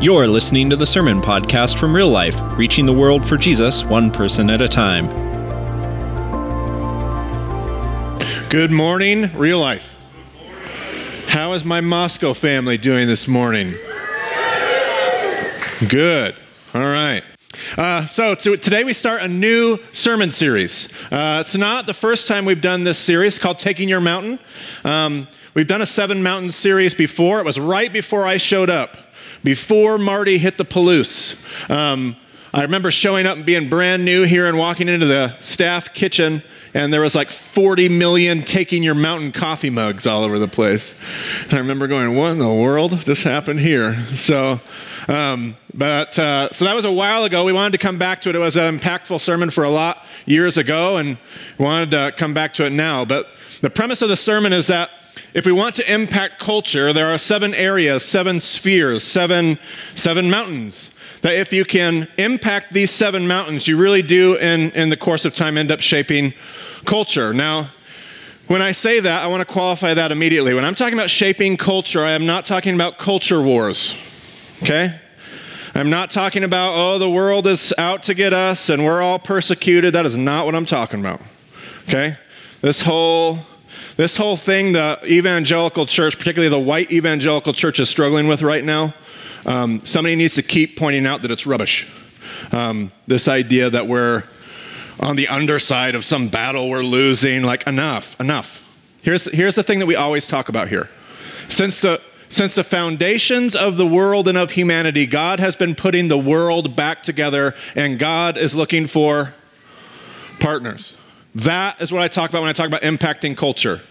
You're listening to the Sermon Podcast from Real Life, reaching the world for Jesus one person at a time. Good morning, Real Life. How is my Moscow family doing this morning? Good. All right. Uh, so to, today we start a new sermon series. Uh, it's not the first time we've done this series called Taking Your Mountain. Um, we've done a seven mountain series before. It was right before I showed up before Marty hit the Palouse. Um, I remember showing up and being brand new here and walking into the staff kitchen, and there was like 40 million taking your mountain coffee mugs all over the place. And I remember going, "What in the world just happened here?" So, um, but uh, so that was a while ago. We wanted to come back to it. It was an impactful sermon for a lot years ago, and we wanted to come back to it now. But the premise of the sermon is that if we want to impact culture, there are seven areas, seven spheres, seven, seven mountains. That if you can impact these seven mountains, you really do, in, in the course of time, end up shaping culture. Now, when I say that, I want to qualify that immediately. When I'm talking about shaping culture, I am not talking about culture wars. Okay? I'm not talking about, oh, the world is out to get us and we're all persecuted. That is not what I'm talking about. Okay? This whole this whole thing, the evangelical church, particularly the white evangelical church, is struggling with right now, um, somebody needs to keep pointing out that it's rubbish. Um, this idea that we're on the underside of some battle we're losing, like, enough, enough. Here's, here's the thing that we always talk about here. Since the, since the foundations of the world and of humanity, God has been putting the world back together, and God is looking for partners. That is what I talk about when I talk about impacting culture.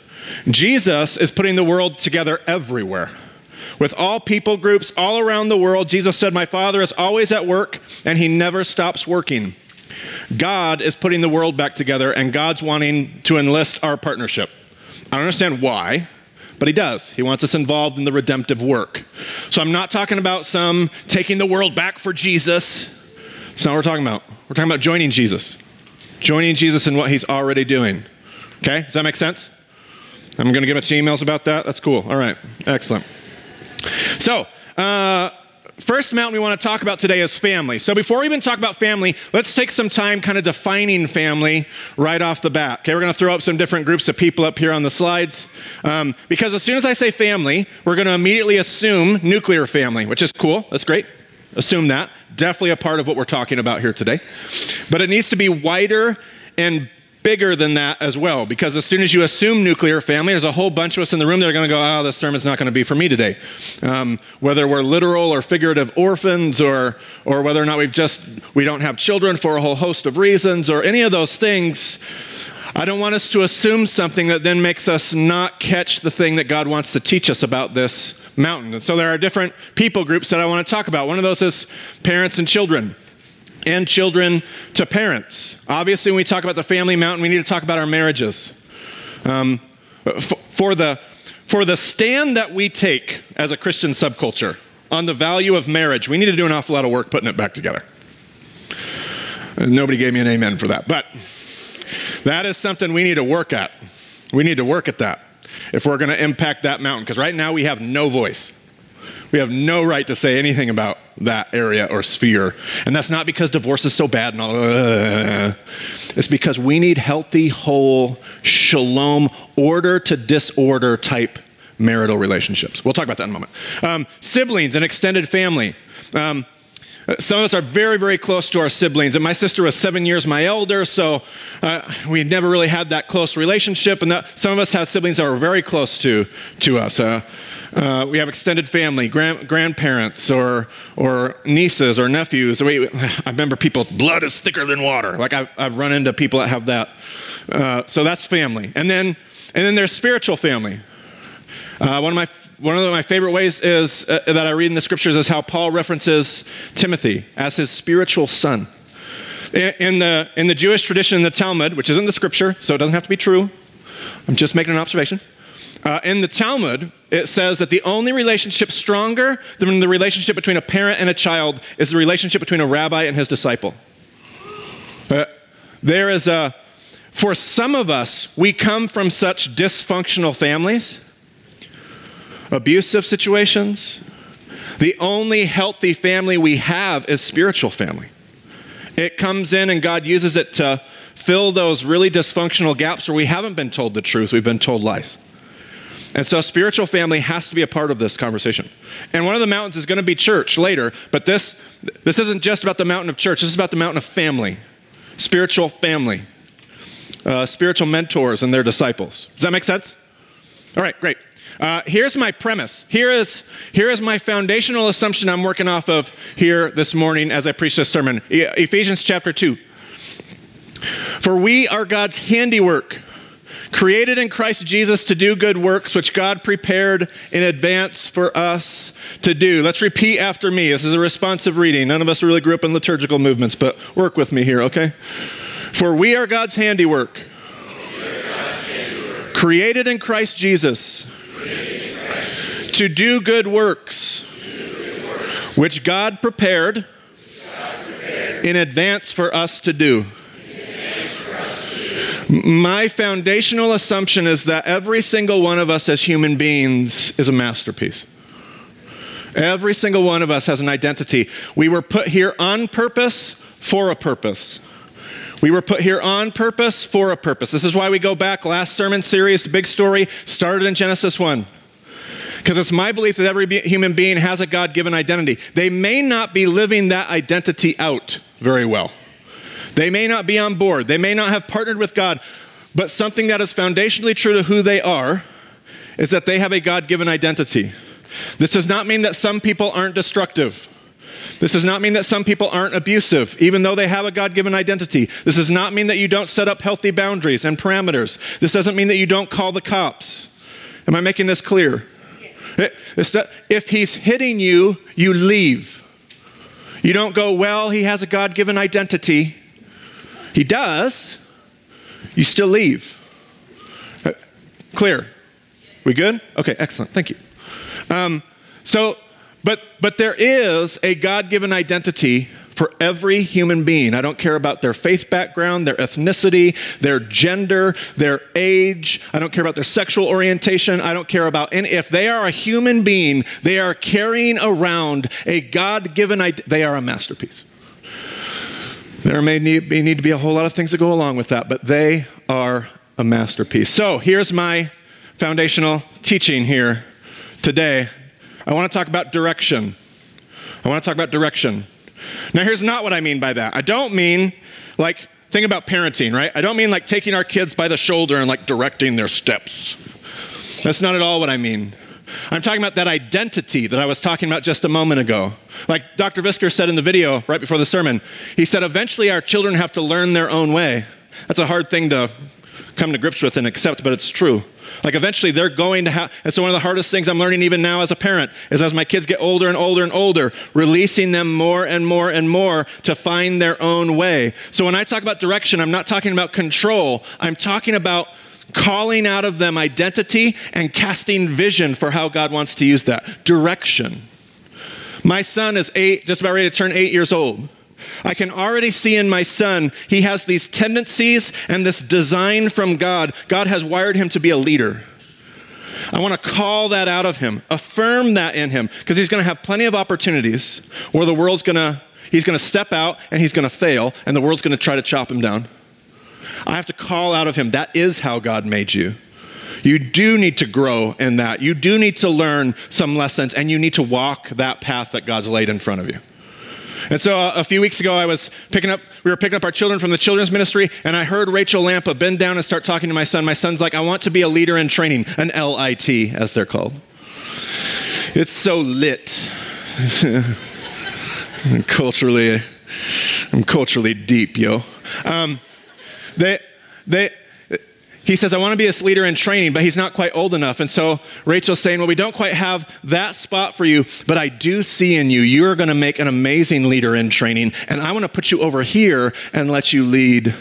Jesus is putting the world together everywhere. With all people groups all around the world, Jesus said, My Father is always at work and he never stops working. God is putting the world back together and God's wanting to enlist our partnership. I don't understand why, but he does. He wants us involved in the redemptive work. So I'm not talking about some taking the world back for Jesus. That's not what we're talking about. We're talking about joining Jesus, joining Jesus in what he's already doing. Okay? Does that make sense? I'm going to get of emails about that. That's cool. All right. Excellent. So, uh, first mountain we want to talk about today is family. So, before we even talk about family, let's take some time kind of defining family right off the bat. Okay, we're going to throw up some different groups of people up here on the slides. Um, because as soon as I say family, we're going to immediately assume nuclear family, which is cool. That's great. Assume that. Definitely a part of what we're talking about here today. But it needs to be wider and bigger than that as well, because as soon as you assume nuclear family, there's a whole bunch of us in the room that are going to go, oh, this sermon's not going to be for me today. Um, whether we're literal or figurative orphans, or, or whether or not we've just, we don't have children for a whole host of reasons, or any of those things, I don't want us to assume something that then makes us not catch the thing that God wants to teach us about this mountain. And so there are different people groups that I want to talk about. One of those is parents and children and children to parents. Obviously, when we talk about the family mountain, we need to talk about our marriages. Um, for, the, for the stand that we take as a Christian subculture on the value of marriage, we need to do an awful lot of work putting it back together. Nobody gave me an amen for that, but that is something we need to work at. We need to work at that if we're going to impact that mountain, because right now we have no voice. We have no right to say anything about that area or sphere. And that's not because divorce is so bad and all. Uh, it's because we need healthy, whole, shalom, order to disorder type marital relationships. We'll talk about that in a moment. Um, siblings and extended family. Um, some of us are very, very close to our siblings. And my sister was seven years my elder, so uh, we never really had that close relationship. And that, some of us have siblings that are very close to, to us. Uh, uh, we have extended family, grand, grandparents, or, or nieces or nephews. We, I remember people, blood is thicker than water. Like I've, I've run into people that have that. Uh, so that's family. And then, and then there's spiritual family. Uh, one of my one of my favorite ways is uh, that I read in the scriptures is how Paul references Timothy as his spiritual son. In, in the in the Jewish tradition in the Talmud, which isn't the scripture, so it doesn't have to be true. I'm just making an observation. Uh, in the Talmud, it says that the only relationship stronger than the relationship between a parent and a child is the relationship between a rabbi and his disciple. Uh, there is a, for some of us, we come from such dysfunctional families, abusive situations, The only healthy family we have is spiritual family. It comes in and God uses it to fill those really dysfunctional gaps where we haven't been told the truth, we've been told lies. And so spiritual family has to be a part of this conversation. And one of the mountains is going to be church later, but this this isn't just about the mountain of church. This is about the mountain of family, spiritual family, uh, spiritual mentors and their disciples. Does that make sense? All right, great. Uh, here's my premise. Here is, here is my foundational assumption I'm working off of here this morning as I preach this sermon. Ephesians chapter 2. For we are God's handiwork, created in Christ Jesus to do good works, which God prepared in advance for us to do. Let's repeat after me. This is a responsive reading. None of us really grew up in liturgical movements, but work with me here, okay? For we are God's handiwork, created in Christ Jesus to do good works, which God prepared in advance for us to do. My foundational assumption is that every single one of us as human beings is a masterpiece. Every single one of us has an identity. We were put here on purpose for a purpose. We were put here on purpose for a purpose. This is why we go back last sermon series, the big story started in Genesis 1. Because it's my belief that every human being has a God given identity. They may not be living that identity out very well. They may not be on board, they may not have partnered with God, but something that is foundationally true to who they are is that they have a God given identity. This does not mean that some people aren't destructive. This does not mean that some people aren't abusive, even though they have a God given identity. This does not mean that you don't set up healthy boundaries and parameters. This doesn't mean that you don't call the cops. Am I making this clear? If he's hitting you, you leave. You don't go, well, he has a God given identity. He does. You still leave. Uh, clear? We good? Okay, excellent. Thank you. Um, so, but but there is a God-given identity for every human being. I don't care about their faith background, their ethnicity, their gender, their age. I don't care about their sexual orientation. I don't care about any. If they are a human being, they are carrying around a God given identity. They are a masterpiece. There may need, may need to be a whole lot of things that go along with that, but they are a masterpiece. So here's my foundational teaching here today. I want to talk about direction. I want to talk about direction. Now, here's not what I mean by that. I don't mean like, think about parenting, right? I don't mean like taking our kids by the shoulder and like directing their steps. That's not at all what I mean. I'm talking about that identity that I was talking about just a moment ago. Like Dr. Visker said in the video right before the sermon, he said, eventually our children have to learn their own way. That's a hard thing to come to grips with and accept, but it's true. Like eventually they're going to have, and so one of the hardest things I'm learning even now as a parent is as my kids get older and older and older, releasing them more and more and more to find their own way. So when I talk about direction, I'm not talking about control, I'm talking about calling out of them identity and casting vision for how God wants to use that. Direction. My son is eight, just about ready to turn eight years old. I can already see in my son, he has these tendencies and this design from God. God has wired him to be a leader. I want to call that out of him, affirm that in him, because he's going to have plenty of opportunities where the world's going to, he's going to step out and he's going to fail, and the world's going to try to chop him down. I have to call out of him, that is how God made you. You do need to grow in that. You do need to learn some lessons, and you need to walk that path that God's laid in front of you. And so uh, a few weeks ago, I was picking up, we were picking up our children from the children's ministry, and I heard Rachel Lampa bend down and start talking to my son. My son's like, I want to be a leader in training, an LIT, as they're called. It's so lit. culturally, I'm culturally deep, yo. Um, they, they, he says, I want to be this leader in training, but he's not quite old enough. And so Rachel's saying, Well, we don't quite have that spot for you, but I do see in you, you're going to make an amazing leader in training. And I want to put you over here and let you lead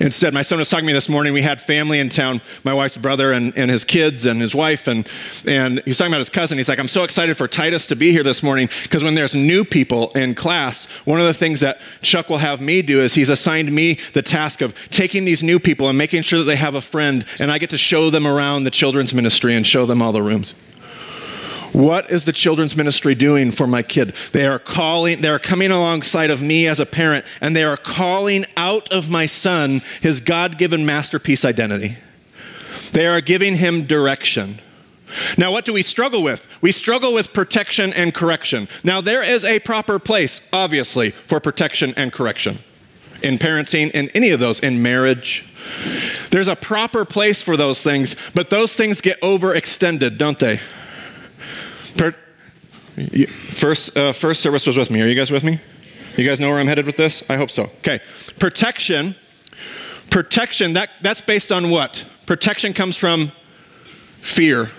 Instead, my son was talking to me this morning. We had family in town, my wife's brother and, and his kids and his wife, and, and he was talking about his cousin. He's like, I'm so excited for Titus to be here this morning because when there's new people in class, one of the things that Chuck will have me do is he's assigned me the task of taking these new people and making sure that they have a friend, and I get to show them around the children's ministry and show them all the rooms. What is the children's ministry doing for my kid? They are calling, they are coming alongside of me as a parent, and they are calling out of my son his God given masterpiece identity. They are giving him direction. Now, what do we struggle with? We struggle with protection and correction. Now, there is a proper place, obviously, for protection and correction in parenting, in any of those, in marriage. There's a proper place for those things, but those things get overextended, don't they? Per- first, uh, first service was with me. Are you guys with me? You guys know where I'm headed with this? I hope so. Okay. Protection. Protection, that, that's based on what? Protection comes from fear.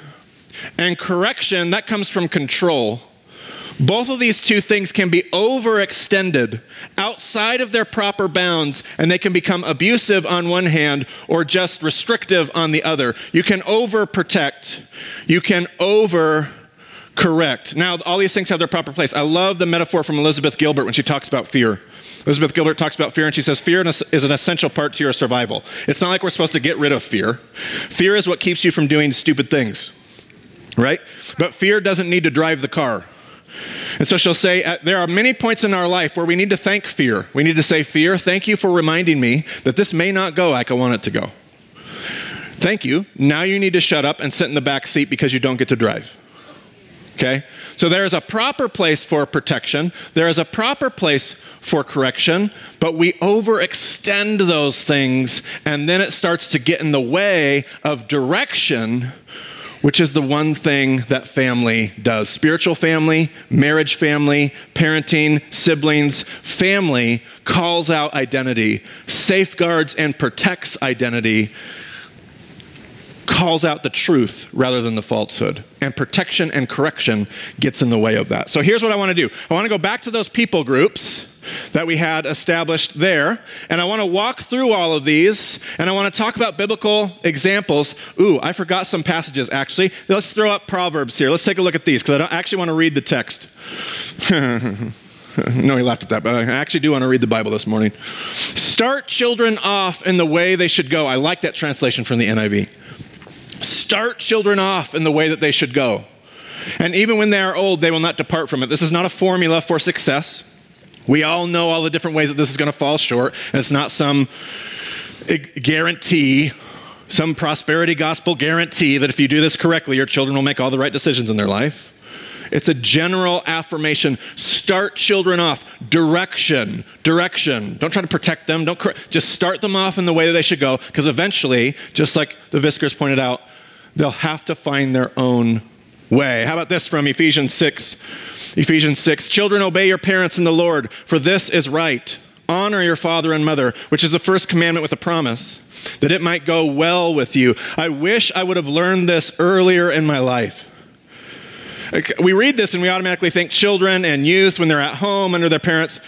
And correction, that comes from control. Both of these two things can be overextended outside of their proper bounds, and they can become abusive on one hand or just restrictive on the other. You can overprotect, you can over correct. Now, all these things have their proper place. I love the metaphor from Elizabeth Gilbert when she talks about fear. Elizabeth Gilbert talks about fear and she says, Fear is an essential part to your survival. It's not like we're supposed to get rid of fear. Fear is what keeps you from doing stupid things, right? But fear doesn't need to drive the car. And so she'll say, There are many points in our life where we need to thank fear. We need to say, Fear, thank you for reminding me that this may not go like I want it to go. Thank you. Now you need to shut up and sit in the back seat because you don't get to drive. Okay? So there is a proper place for protection, there is a proper place for correction, but we overextend those things, and then it starts to get in the way of direction which is the one thing that family does. Spiritual family, marriage family, parenting, siblings, family calls out identity, safeguards and protects identity, calls out the truth rather than the falsehood. And protection and correction gets in the way of that. So here's what I want to do I want to go back to those people groups that we had established there. And I want to walk through all of these and I want to talk about biblical examples. Ooh, I forgot some passages actually. Let's throw up Proverbs here. Let's take a look at these because I don't actually want to read the text. no, he laughed at that, but I actually do want to read the Bible this morning. Start children off in the way they should go. I like that translation from the NIV. Start children off in the way that they should go. And even when they are old, they will not depart from it. This is not a formula for success. We all know all the different ways that this is going to fall short, and it's not some eh, guarantee, some prosperity gospel guarantee that if you do this correctly, your children will make all the right decisions in their life. It's a general affirmation. Start children off. Direction. Direction. Don't try to protect them. Don't cor- just start them off in the way that they should go because eventually, just like the Viskers pointed out, they'll have to find their own way. How about this from Ephesians 6? Ephesians 6 Children, obey your parents in the Lord, for this is right. Honor your father and mother, which is the first commandment with a promise, that it might go well with you. I wish I would have learned this earlier in my life. We read this and we automatically think children and youth when they're at home under their parents.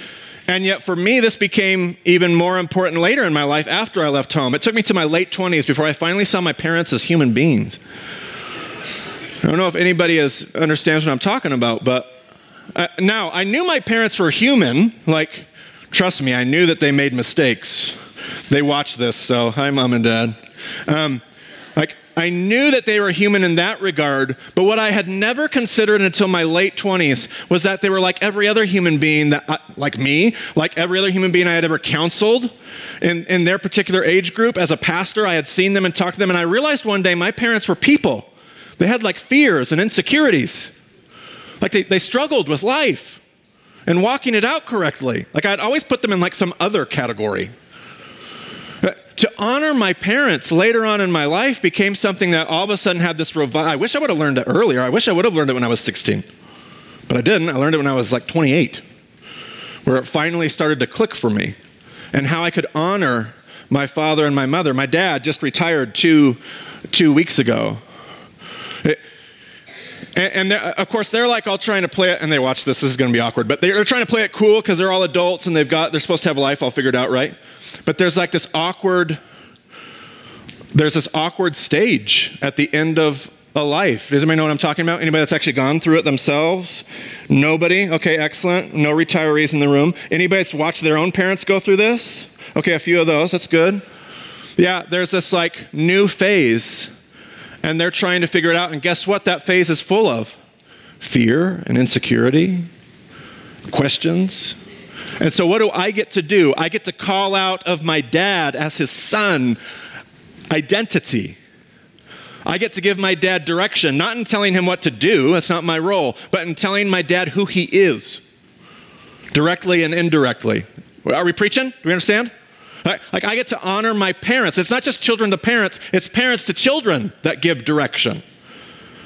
And yet, for me, this became even more important later in my life after I left home. It took me to my late 20s before I finally saw my parents as human beings. I don't know if anybody is, understands what I'm talking about, but uh, now I knew my parents were human. Like, trust me, I knew that they made mistakes. They watched this, so hi, mom and dad. Um, like, I knew that they were human in that regard, but what I had never considered until my late 20s was that they were like every other human being that, uh, like me, like every other human being I had ever counseled in, in their particular age group. As a pastor, I had seen them and talked to them, and I realized one day my parents were people. They had like fears and insecurities. Like they, they struggled with life and walking it out correctly. Like I'd always put them in like some other category. But to honor my parents later on in my life became something that all of a sudden had this revival. I wish I would have learned it earlier. I wish I would have learned it when I was 16. But I didn't. I learned it when I was like 28, where it finally started to click for me and how I could honor my father and my mother. My dad just retired two, two weeks ago. And, and of course, they're like all trying to play it, and they watch this. This is going to be awkward, but they're trying to play it cool because they're all adults and they've got they're supposed to have life all figured out, right? But there's like this awkward. There's this awkward stage at the end of a life. Does anybody know what I'm talking about? Anybody that's actually gone through it themselves? Nobody? Okay, excellent. No retirees in the room. Anybody that's watched their own parents go through this? Okay, a few of those. That's good. Yeah, there's this like new phase and they're trying to figure it out. And guess what? That phase is full of fear and insecurity, questions. And so, what do I get to do? I get to call out of my dad as his son identity. I get to give my dad direction, not in telling him what to do, that's not my role, but in telling my dad who he is, directly and indirectly. Are we preaching? Do we understand? Like, I get to honor my parents. It's not just children to parents, it's parents to children that give direction.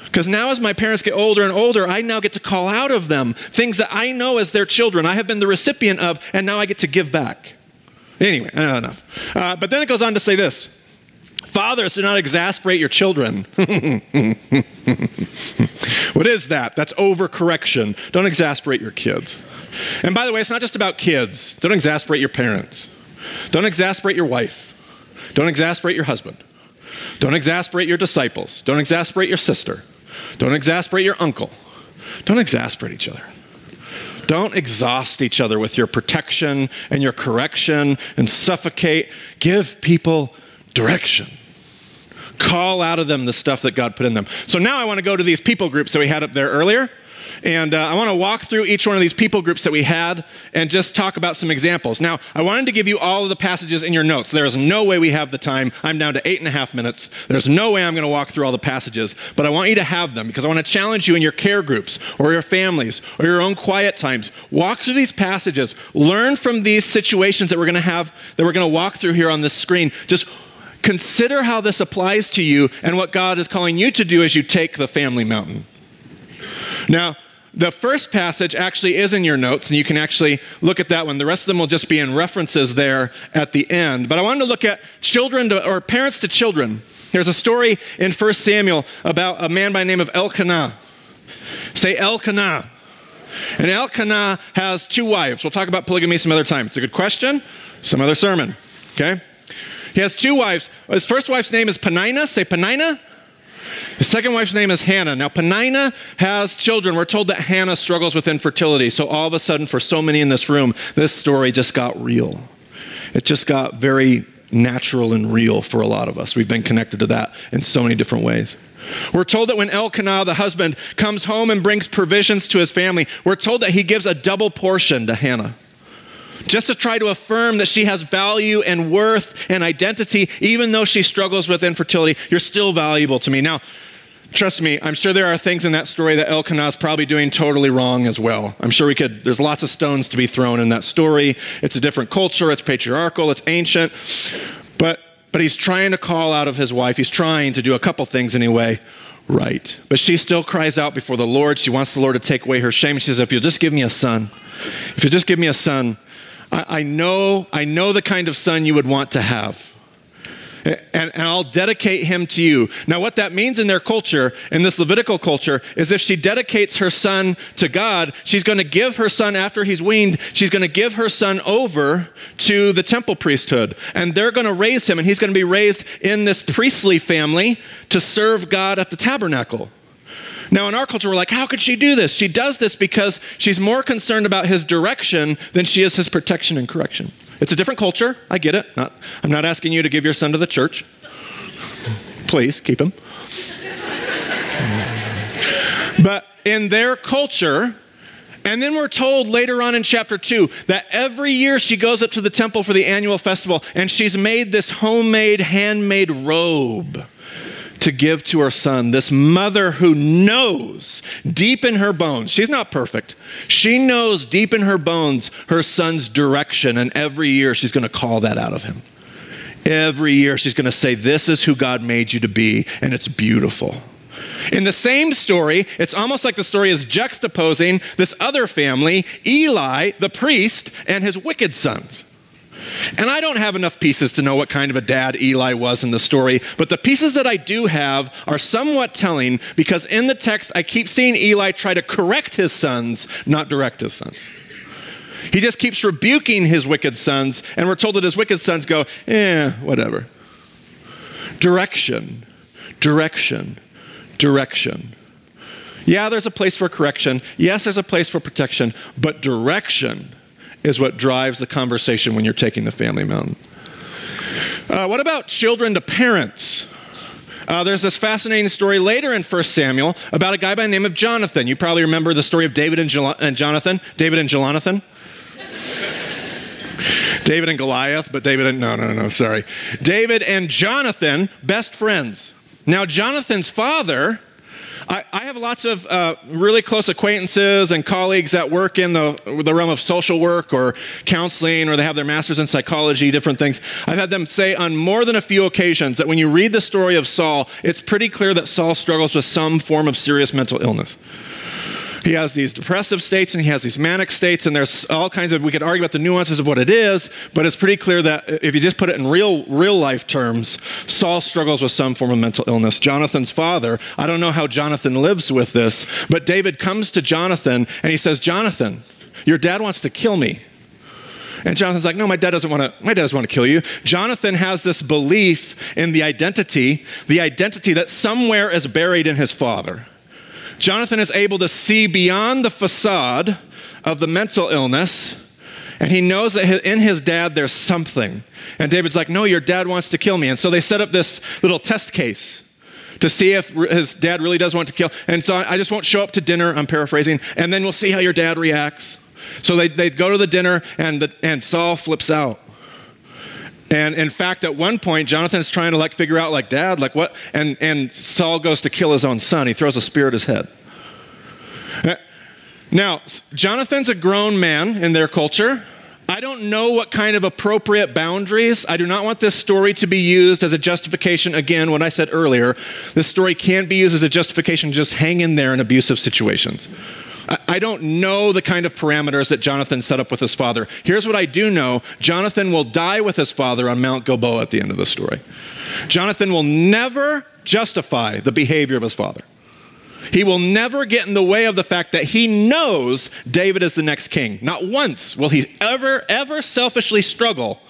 Because now, as my parents get older and older, I now get to call out of them things that I know as their children, I have been the recipient of, and now I get to give back. Anyway, enough. Uh, but then it goes on to say this Fathers, do not exasperate your children. what is that? That's overcorrection. Don't exasperate your kids. And by the way, it's not just about kids. Don't exasperate your parents. Don't exasperate your wife. Don't exasperate your husband. Don't exasperate your disciples. Don't exasperate your sister. Don't exasperate your uncle. Don't exasperate each other. Don't exhaust each other with your protection and your correction and suffocate. Give people direction. Call out of them the stuff that God put in them. So now I want to go to these people groups that we had up there earlier. And uh, I want to walk through each one of these people groups that we had and just talk about some examples. Now, I wanted to give you all of the passages in your notes. There is no way we have the time. I'm down to eight and a half minutes. There's no way I'm going to walk through all the passages, but I want you to have them because I want to challenge you in your care groups or your families or your own quiet times. Walk through these passages, learn from these situations that we're going to have, that we're going to walk through here on this screen. Just Consider how this applies to you and what God is calling you to do as you take the family mountain. Now, the first passage actually is in your notes, and you can actually look at that one. The rest of them will just be in references there at the end. But I wanted to look at children to, or parents to children. There's a story in 1 Samuel about a man by the name of Elkanah. Say Elkanah. And Elkanah has two wives. We'll talk about polygamy some other time. It's a good question, some other sermon. Okay? He has two wives. His first wife's name is Penina. Say Penina. His second wife's name is Hannah. Now, Penina has children. We're told that Hannah struggles with infertility. So, all of a sudden, for so many in this room, this story just got real. It just got very natural and real for a lot of us. We've been connected to that in so many different ways. We're told that when Elkanah, the husband, comes home and brings provisions to his family, we're told that he gives a double portion to Hannah just to try to affirm that she has value and worth and identity, even though she struggles with infertility. You're still valuable to me. Now, trust me, I'm sure there are things in that story that Elkanah is probably doing totally wrong as well. I'm sure we could, there's lots of stones to be thrown in that story. It's a different culture, it's patriarchal, it's ancient. But, but he's trying to call out of his wife. He's trying to do a couple things anyway right. But she still cries out before the Lord. She wants the Lord to take away her shame. She says, If you'll just give me a son, if you'll just give me a son, I, know, I know the kind of son you would want to have. And, and, I'll dedicate him to you. Now, what that means in their culture, in this Levitical culture, is if she dedicates her son to God, she's going to give her son after he's weaned, she's going to give her son over to the temple priesthood. And they're going to raise him, and he's going to be raised in this priestly family to serve God at the tabernacle. Now, in our culture, we're like, how could she do this? She does this because she's more concerned about his direction than she is his protection and correction. It's a different culture. I get it. Not, I'm not asking you to give your son to the church. Please keep him. but in their culture, and then we're told later on in chapter 2 that every year she goes up to the temple for the annual festival and she's made this homemade, handmade robe to give to her son. This mother who knows deep in her bones, she's not perfect. She knows deep in her bones her son's direction, and every year she's going to call that out of him. Every year she's going to say, This is who God made you to be, and it's beautiful. In the same story, it's almost like the story is juxtaposing this other family, Eli, the priest, and his wicked sons. And I don't have enough pieces to know what kind of a dad Eli was in the story, but the pieces that I do have are somewhat telling because in the text I keep seeing Eli try to correct his sons, not direct his sons. He just keeps rebuking his wicked sons, and we're told that his wicked sons go, eh, whatever. Direction, direction, direction. Yeah, there's a place for correction. Yes, there's a place for protection, but direction is what drives the conversation when you're taking the family mountain. Uh, what about children to parents? uh, there's this fascinating story later in 1 Samuel about a guy by the name of Jonathan. You probably remember the story of David and, Jel- and Jonathan. David and Jonathan. David and Goliath, but David and, no, no, no, sorry. David and Jonathan, best friends. Now, Jonathan's father, I, I have lots of uh, really close acquaintances and colleagues that work in the, the realm of social work or counseling, or they have their master's in psychology, different things. I've had them say on more than a few occasions that when you read the story of Saul, it's pretty clear that Saul struggles with some form of serious mental illness. He has these depressive states and he has these manic states, and there's all kinds of, we could argue about the nuances of what it is, but it's pretty clear that if you just put it in real, real life terms, Saul struggles with some form of mental illness. Jonathan's father, I don't know how Jonathan lives with this, but David comes to Jonathan and he says, Jonathan, your dad wants to kill me. And Jonathan's like, no, my dad doesn't want to, my dad doesn't want to kill you. Jonathan has this belief in the identity, the identity that somewhere is buried in his father. Jonathan is able to see beyond the facade of the mental illness, and he knows that in his dad there's something. And David's like, No, your dad wants to kill me. And so they set up this little test case to see if his dad really does want to kill. And so I just won't show up to dinner, I'm paraphrasing, and then we'll see how your dad reacts. So they, they go to the dinner, and, the, and Saul flips out. And in fact, at one point, Jonathan's trying to like figure out, like, Dad, like what? And, and Saul goes to kill his own son. He throws a spear at his head. Now, Jonathan's a grown man in their culture. I don't know what kind of appropriate boundaries. I do not want this story to be used as a justification. Again, what I said earlier, this story can't be used as a justification just hang in there in abusive situations. I don't know the kind of parameters that Jonathan set up with his father. Here's what I do know Jonathan will die with his father on Mount Gilboa at the end of the story. Jonathan will never justify the behavior of his father. He will never get in the way of the fact that he knows David is the next king. Not once will he ever, ever selfishly struggle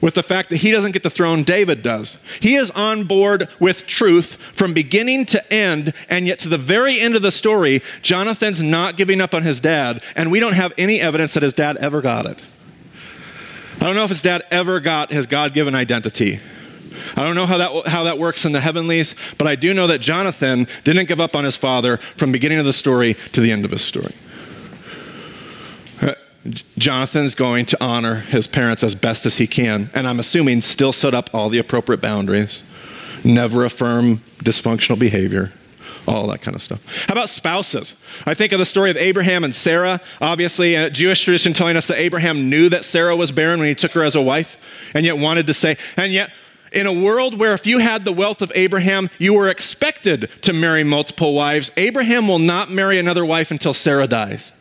with the fact that he doesn't get the throne, David does. He is on board with truth from beginning to end, and yet to the very end of the story, Jonathan's not giving up on his dad, and we don't have any evidence that his dad ever got it. I don't know if his dad ever got his God given identity. I don't know how that, how that works in the heavenlies, but I do know that Jonathan didn't give up on his father from beginning of the story to the end of his story. Jonathan's going to honor his parents as best as he can, and I'm assuming still set up all the appropriate boundaries, never affirm dysfunctional behavior, all that kind of stuff. How about spouses? I think of the story of Abraham and Sarah. Obviously, a Jewish tradition telling us that Abraham knew that Sarah was barren when he took her as a wife, and yet wanted to say, and yet in a world where if you had the wealth of Abraham, you were expected to marry multiple wives, Abraham will not marry another wife until Sarah dies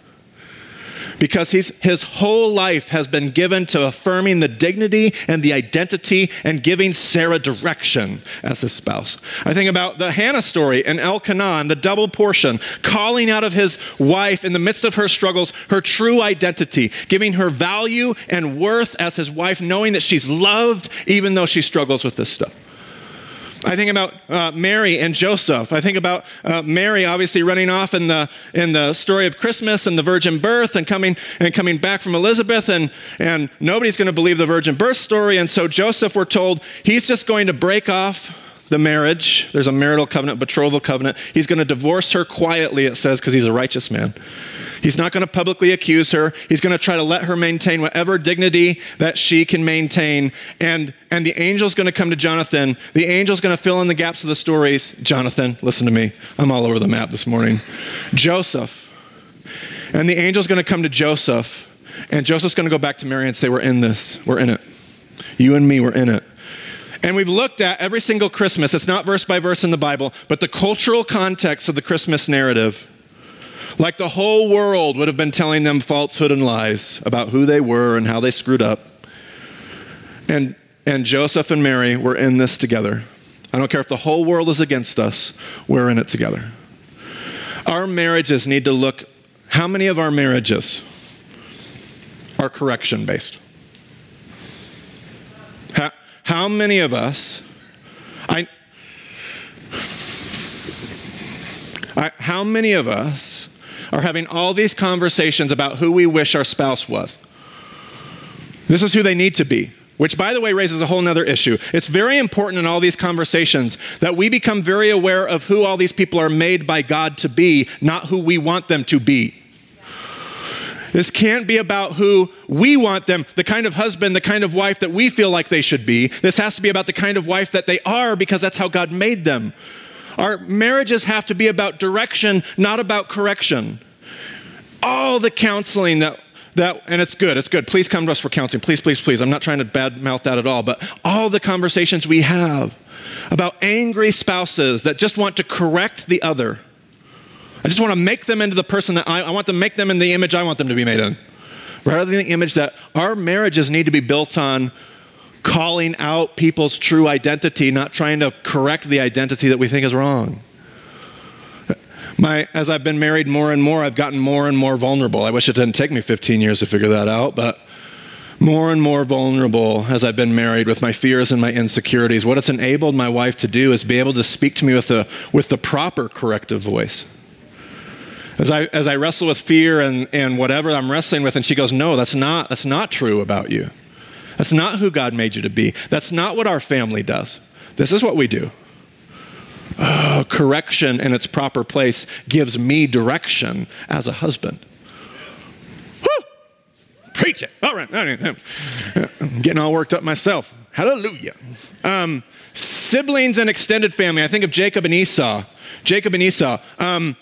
because his whole life has been given to affirming the dignity and the identity and giving Sarah direction as his spouse. I think about the Hannah story and Elkanah, the double portion, calling out of his wife in the midst of her struggles her true identity, giving her value and worth as his wife, knowing that she's loved even though she struggles with this stuff. I think about uh, Mary and Joseph. I think about uh, Mary obviously running off in the, in the story of Christmas and the virgin birth and coming, and coming back from Elizabeth, and, and nobody's going to believe the virgin birth story. And so Joseph, we're told, he's just going to break off the marriage. There's a marital covenant, betrothal covenant. He's going to divorce her quietly, it says, because he's a righteous man. He's not going to publicly accuse her. He's going to try to let her maintain whatever dignity that she can maintain. And, and the angel's going to come to Jonathan. The angel's going to fill in the gaps of the stories. Jonathan, listen to me. I'm all over the map this morning. Joseph. And the angel's going to come to Joseph. And Joseph's going to go back to Mary and say, We're in this. We're in it. You and me, we're in it. And we've looked at every single Christmas, it's not verse by verse in the Bible, but the cultural context of the Christmas narrative like the whole world would have been telling them falsehood and lies about who they were and how they screwed up. And, and Joseph and Mary were in this together. I don't care if the whole world is against us, we're in it together. Our marriages need to look, how many of our marriages are correction based? How, how many of us, I, I, how many of us are having all these conversations about who we wish our spouse was. This is who they need to be. which, by the way, raises a whole other issue. It's very important in all these conversations that we become very aware of who all these people are made by God to be, not who we want them to be. This can't be about who we want them, the kind of husband, the kind of wife that we feel like they should be. This has to be about the kind of wife that they are because that's how God made them. Our marriages have to be about direction, not about correction. All the counseling that that, and it's good, it's good. Please come to us for counseling. Please, please, please. I'm not trying to badmouth that at all, but all the conversations we have about angry spouses that just want to correct the other I just want to make them into the person that I, I want to make them in the image I want them to be made in. Rather than the image that our marriages need to be built on calling out people's true identity, not trying to correct the identity that we think is wrong. My, as I've been married more and more, I've gotten more and more vulnerable. I wish it didn't take me 15 years to figure that out, but more and more vulnerable as I've been married with my fears and my insecurities. What it's enabled my wife to do is be able to speak to me with the, with the proper corrective voice. As I, as I wrestle with fear and, and whatever I'm wrestling with, and she goes, No, that's not, that's not true about you. That's not who God made you to be. That's not what our family does. This is what we do. Oh, correction in its proper place gives me direction as a husband. Woo! Preach it. All right. I'm getting all worked up myself. Hallelujah. Um, siblings and extended family. I think of Jacob and Esau. Jacob and Esau. Um,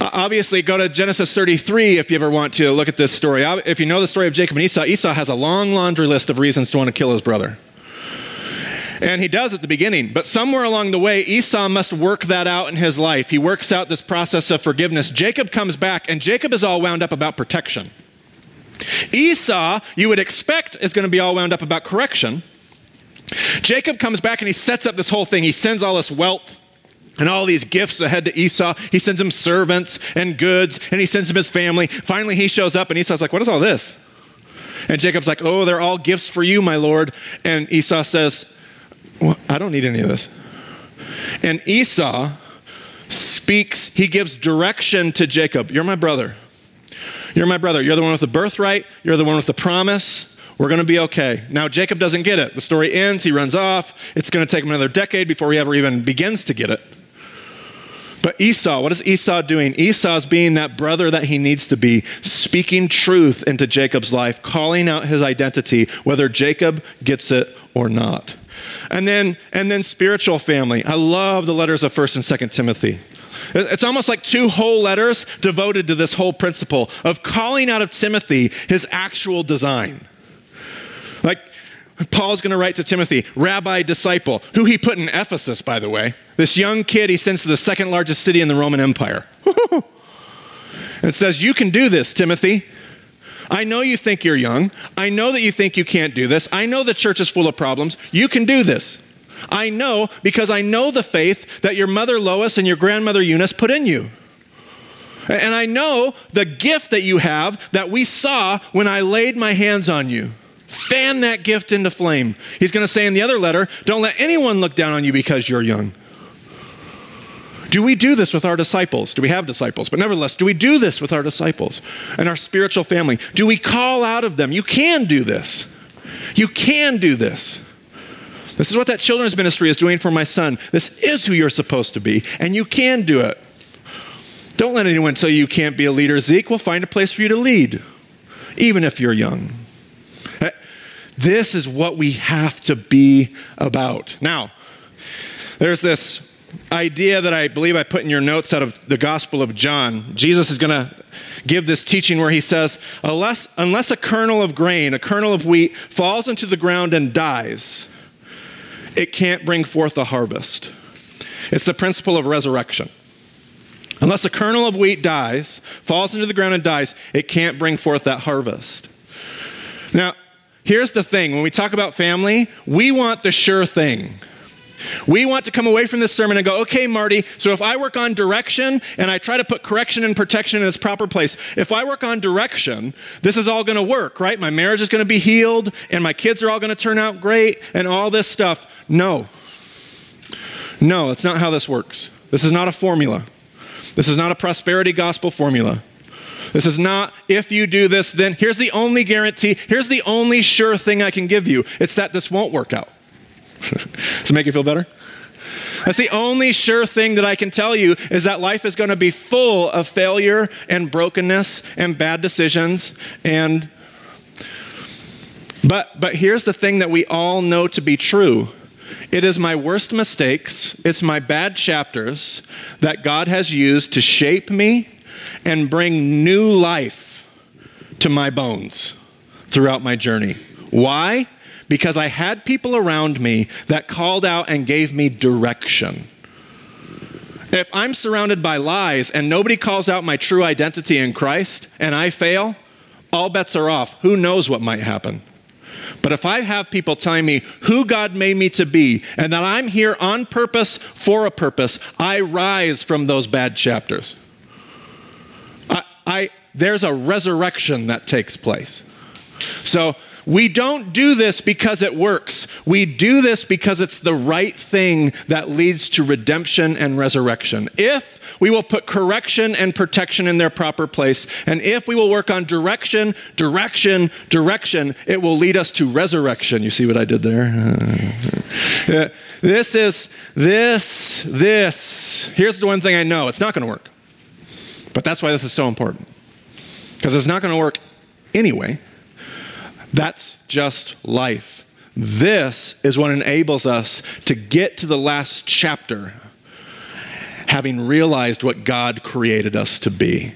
Uh, obviously, go to Genesis 33 if you ever want to look at this story. If you know the story of Jacob and Esau, Esau has a long laundry list of reasons to want to kill his brother. And he does at the beginning. But somewhere along the way, Esau must work that out in his life. He works out this process of forgiveness. Jacob comes back, and Jacob is all wound up about protection. Esau, you would expect, is going to be all wound up about correction. Jacob comes back and he sets up this whole thing. He sends all this wealth and all these gifts ahead to Esau. He sends him servants and goods, and he sends him his family. Finally, he shows up, and Esau's like, What is all this? And Jacob's like, Oh, they're all gifts for you, my Lord. And Esau says, well, I don't need any of this. And Esau speaks, he gives direction to Jacob. You're my brother. You're my brother. You're the one with the birthright. You're the one with the promise. We're going to be okay. Now, Jacob doesn't get it. The story ends. He runs off. It's going to take him another decade before he ever even begins to get it. But Esau, what is Esau doing? Esau's being that brother that he needs to be, speaking truth into Jacob's life, calling out his identity, whether Jacob gets it or not. And then, and then spiritual family. I love the letters of 1st and 2nd Timothy. It's almost like two whole letters devoted to this whole principle of calling out of Timothy his actual design. Paul's going to write to Timothy, rabbi, disciple, who he put in Ephesus, by the way. This young kid he sends to the second largest city in the Roman Empire. and it says, You can do this, Timothy. I know you think you're young. I know that you think you can't do this. I know the church is full of problems. You can do this. I know because I know the faith that your mother Lois and your grandmother Eunice put in you. And I know the gift that you have that we saw when I laid my hands on you. Fan that gift into flame. He's going to say in the other letter, don't let anyone look down on you because you're young. Do we do this with our disciples? Do we have disciples? But nevertheless, do we do this with our disciples and our spiritual family? Do we call out of them? You can do this. You can do this. This is what that children's ministry is doing for my son. This is who you're supposed to be, and you can do it. Don't let anyone tell you you can't be a leader, Zeke. We'll find a place for you to lead, even if you're young. This is what we have to be about. Now, there's this idea that I believe I put in your notes out of the Gospel of John. Jesus is going to give this teaching where he says, unless, unless a kernel of grain, a kernel of wheat, falls into the ground and dies, it can't bring forth a harvest. It's the principle of resurrection. Unless a kernel of wheat dies, falls into the ground and dies, it can't bring forth that harvest. Now, Here's the thing when we talk about family, we want the sure thing. We want to come away from this sermon and go, okay, Marty, so if I work on direction and I try to put correction and protection in its proper place, if I work on direction, this is all going to work, right? My marriage is going to be healed and my kids are all going to turn out great and all this stuff. No. No, that's not how this works. This is not a formula. This is not a prosperity gospel formula. This is not if you do this, then here's the only guarantee, here's the only sure thing I can give you. It's that this won't work out. Does it make you feel better? That's the only sure thing that I can tell you is that life is going to be full of failure and brokenness and bad decisions and but but here's the thing that we all know to be true. It is my worst mistakes, it's my bad chapters that God has used to shape me and bring new life to my bones throughout my journey. Why? Because I had people around me that called out and gave me direction. If I'm surrounded by lies and nobody calls out my true identity in Christ and I fail, all bets are off. Who knows what might happen? But if I have people telling me who God made me to be and that I'm here on purpose for a purpose, I rise from those bad chapters. I, there's a resurrection that takes place. So we don't do this because it works. We do this because it's the right thing that leads to redemption and resurrection. If we will put correction and protection in their proper place, and if we will work on direction, direction, direction, it will lead us to resurrection. You see what I did there? Uh, this is, this, this. Here's the one thing I know it's not going to work. But that's why this is so important. Because it's not going to work anyway. That's just life. This is what enables us to get to the last chapter, having realized what God created us to be.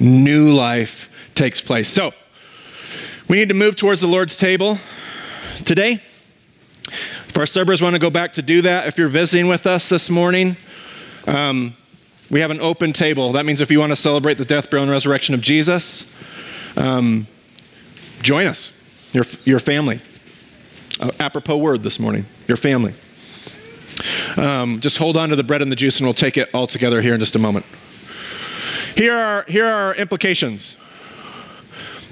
New life takes place. So, we need to move towards the Lord's table today. If our servers want to go back to do that, if you're visiting with us this morning, um, we have an open table. That means if you want to celebrate the death, burial, and resurrection of Jesus, um, join us your, your family. Uh, apropos word this morning, your family. Um, just hold on to the bread and the juice, and we'll take it all together here in just a moment. Here are, here are our implications.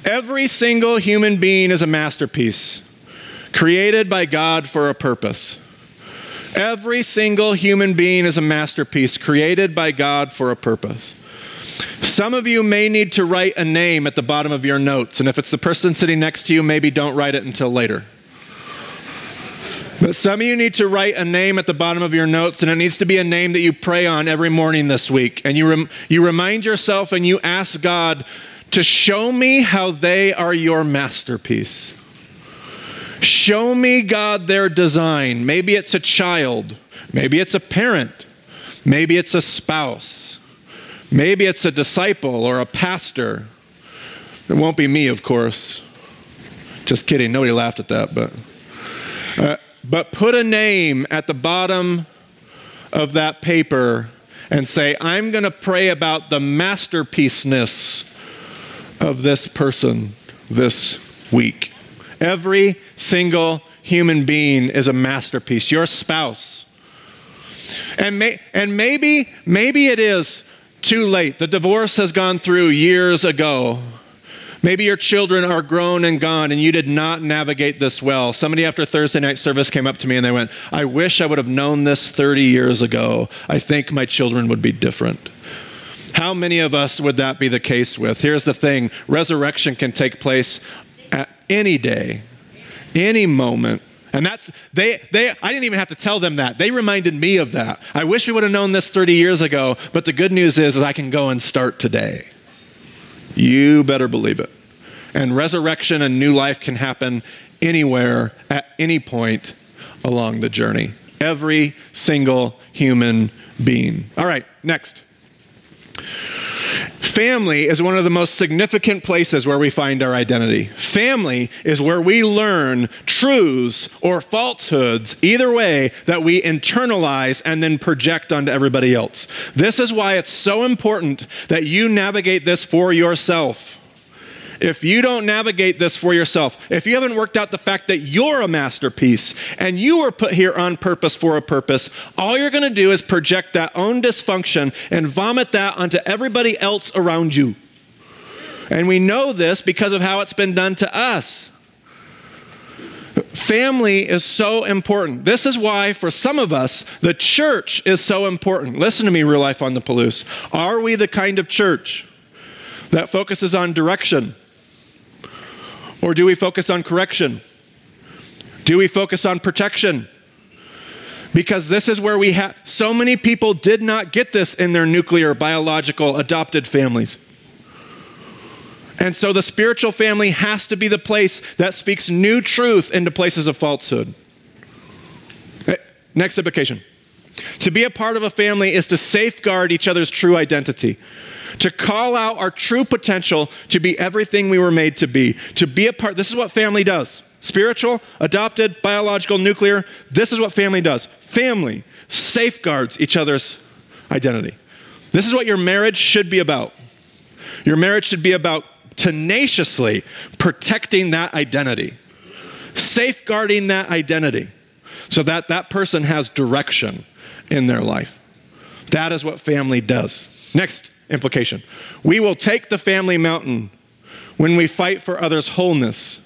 Every single human being is a masterpiece, created by God for a purpose. Every single human being is a masterpiece, created by God for a purpose. Some of you may need to write a name at the bottom of your notes, and if it's the person sitting next to you, maybe don't write it until later. But some of you need to write a name at the bottom of your notes, and it needs to be a name that you pray on every morning this week. And you, rem- you remind yourself and you ask God to show me how they are your masterpiece. Show me, God, their design. Maybe it's a child, maybe it's a parent, maybe it's a spouse. Maybe it's a disciple or a pastor. It won't be me, of course. Just kidding. Nobody laughed at that, but. Uh, but put a name at the bottom of that paper and say, I'm going to pray about the masterpieceness of this person this week. Every single human being is a masterpiece. Your spouse. And, may, and maybe, maybe it is too late. The divorce has gone through years ago. Maybe your children are grown and gone and you did not navigate this well. Somebody after Thursday night service came up to me and they went, I wish I would have known this 30 years ago. I think my children would be different. How many of us would that be the case with? Here's the thing resurrection can take place at any day, any moment. And that's, they, they, I didn't even have to tell them that. They reminded me of that. I wish we would have known this 30 years ago, but the good news is, is I can go and start today. You better believe it. And resurrection and new life can happen anywhere, at any point along the journey. Every single human being. All right, next. Family is one of the most significant places where we find our identity. Family is where we learn truths or falsehoods, either way, that we internalize and then project onto everybody else. This is why it's so important that you navigate this for yourself. If you don't navigate this for yourself, if you haven't worked out the fact that you're a masterpiece and you were put here on purpose for a purpose, all you're going to do is project that own dysfunction and vomit that onto everybody else around you. And we know this because of how it's been done to us. Family is so important. This is why, for some of us, the church is so important. Listen to me, real life on the Palouse. Are we the kind of church that focuses on direction? Or do we focus on correction? Do we focus on protection? Because this is where we have so many people did not get this in their nuclear, biological, adopted families. And so the spiritual family has to be the place that speaks new truth into places of falsehood. Eh, next implication. To be a part of a family is to safeguard each other's true identity, to call out our true potential to be everything we were made to be, to be a part. This is what family does spiritual, adopted, biological, nuclear. This is what family does. Family safeguards each other's identity. This is what your marriage should be about. Your marriage should be about tenaciously protecting that identity, safeguarding that identity so that that person has direction in their life. That is what family does. Next implication we will take the family mountain when we fight for others' wholeness,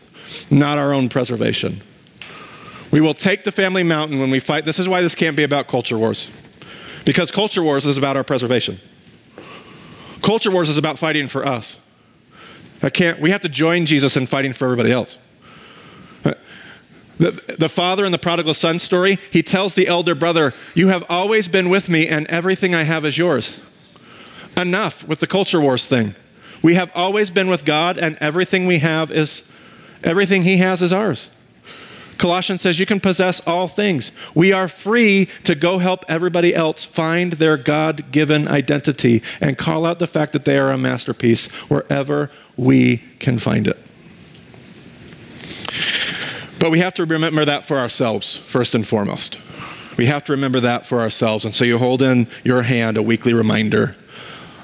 not our own preservation. We will take the family mountain when we fight. This is why this can't be about culture wars. Because culture wars is about our preservation. Culture wars is about fighting for us. I can't, we have to join Jesus in fighting for everybody else. Uh, the, the father in the prodigal son story, he tells the elder brother, You have always been with me, and everything I have is yours. Enough with the culture wars thing. We have always been with God, and everything we have is, everything he has is ours. Colossians says you can possess all things. We are free to go help everybody else find their God given identity and call out the fact that they are a masterpiece wherever we can find it. But we have to remember that for ourselves, first and foremost. We have to remember that for ourselves. And so you hold in your hand a weekly reminder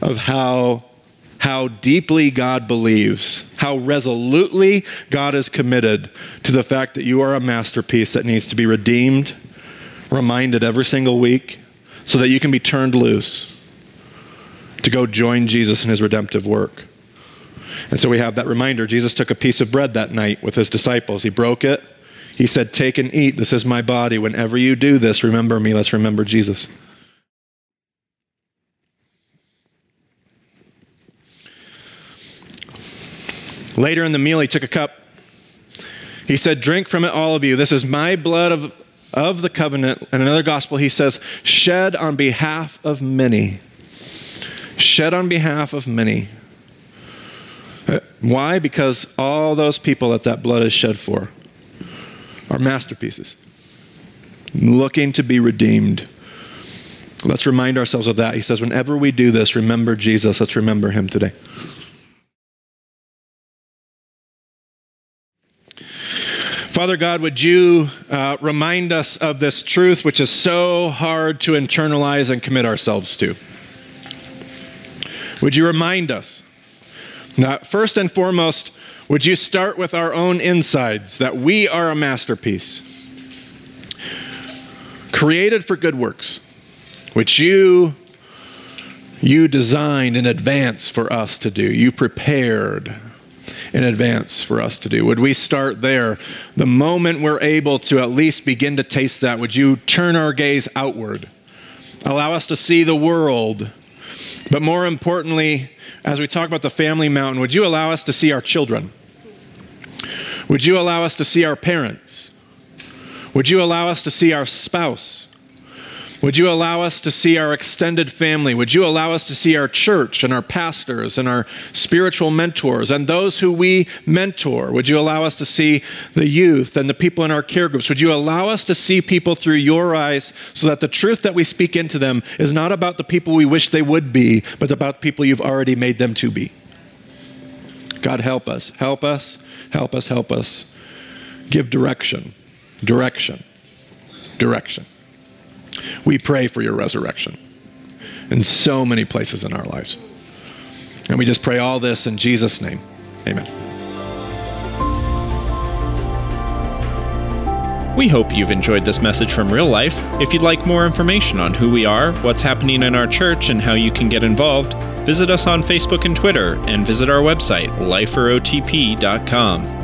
of how how deeply God believes, how resolutely God is committed to the fact that you are a masterpiece that needs to be redeemed, reminded every single week, so that you can be turned loose to go join Jesus in his redemptive work. And so we have that reminder. Jesus took a piece of bread that night with his disciples. He broke it. He said, Take and eat. This is my body. Whenever you do this, remember me. Let's remember Jesus. Later in the meal, he took a cup. He said, Drink from it, all of you. This is my blood of, of the covenant. And another gospel, he says, Shed on behalf of many. Shed on behalf of many. Uh, why? Because all those people that that blood is shed for are masterpieces, looking to be redeemed. Let's remind ourselves of that. He says, whenever we do this, remember Jesus. Let's remember him today. Father God, would you uh, remind us of this truth, which is so hard to internalize and commit ourselves to? Would you remind us that first and foremost, would you start with our own insides, that we are a masterpiece, created for good works, which you you designed in advance for us to do. You prepared in advance for us to do? Would we start there? The moment we're able to at least begin to taste that, would you turn our gaze outward? Allow us to see the world. But more importantly, as we talk about the family mountain, would you allow us to see our children? Would you allow us to see our parents? Would you allow us to see our spouse? Would you allow us to see our extended family? Would you allow us to see our church and our pastors and our spiritual mentors and those who we mentor? Would you allow us to see the youth and the people in our care groups? Would you allow us to see people through your eyes so that the truth that we speak into them is not about the people we wish they would be, but about people you've already made them to be? God, help us. Help us. Help us. Help us. Give direction. Direction. Direction. We pray for your resurrection in so many places in our lives. And we just pray all this in Jesus' name. Amen. We hope you've enjoyed this message from real life. If you'd like more information on who we are, what's happening in our church, and how you can get involved, visit us on Facebook and Twitter and visit our website, liferotp.com.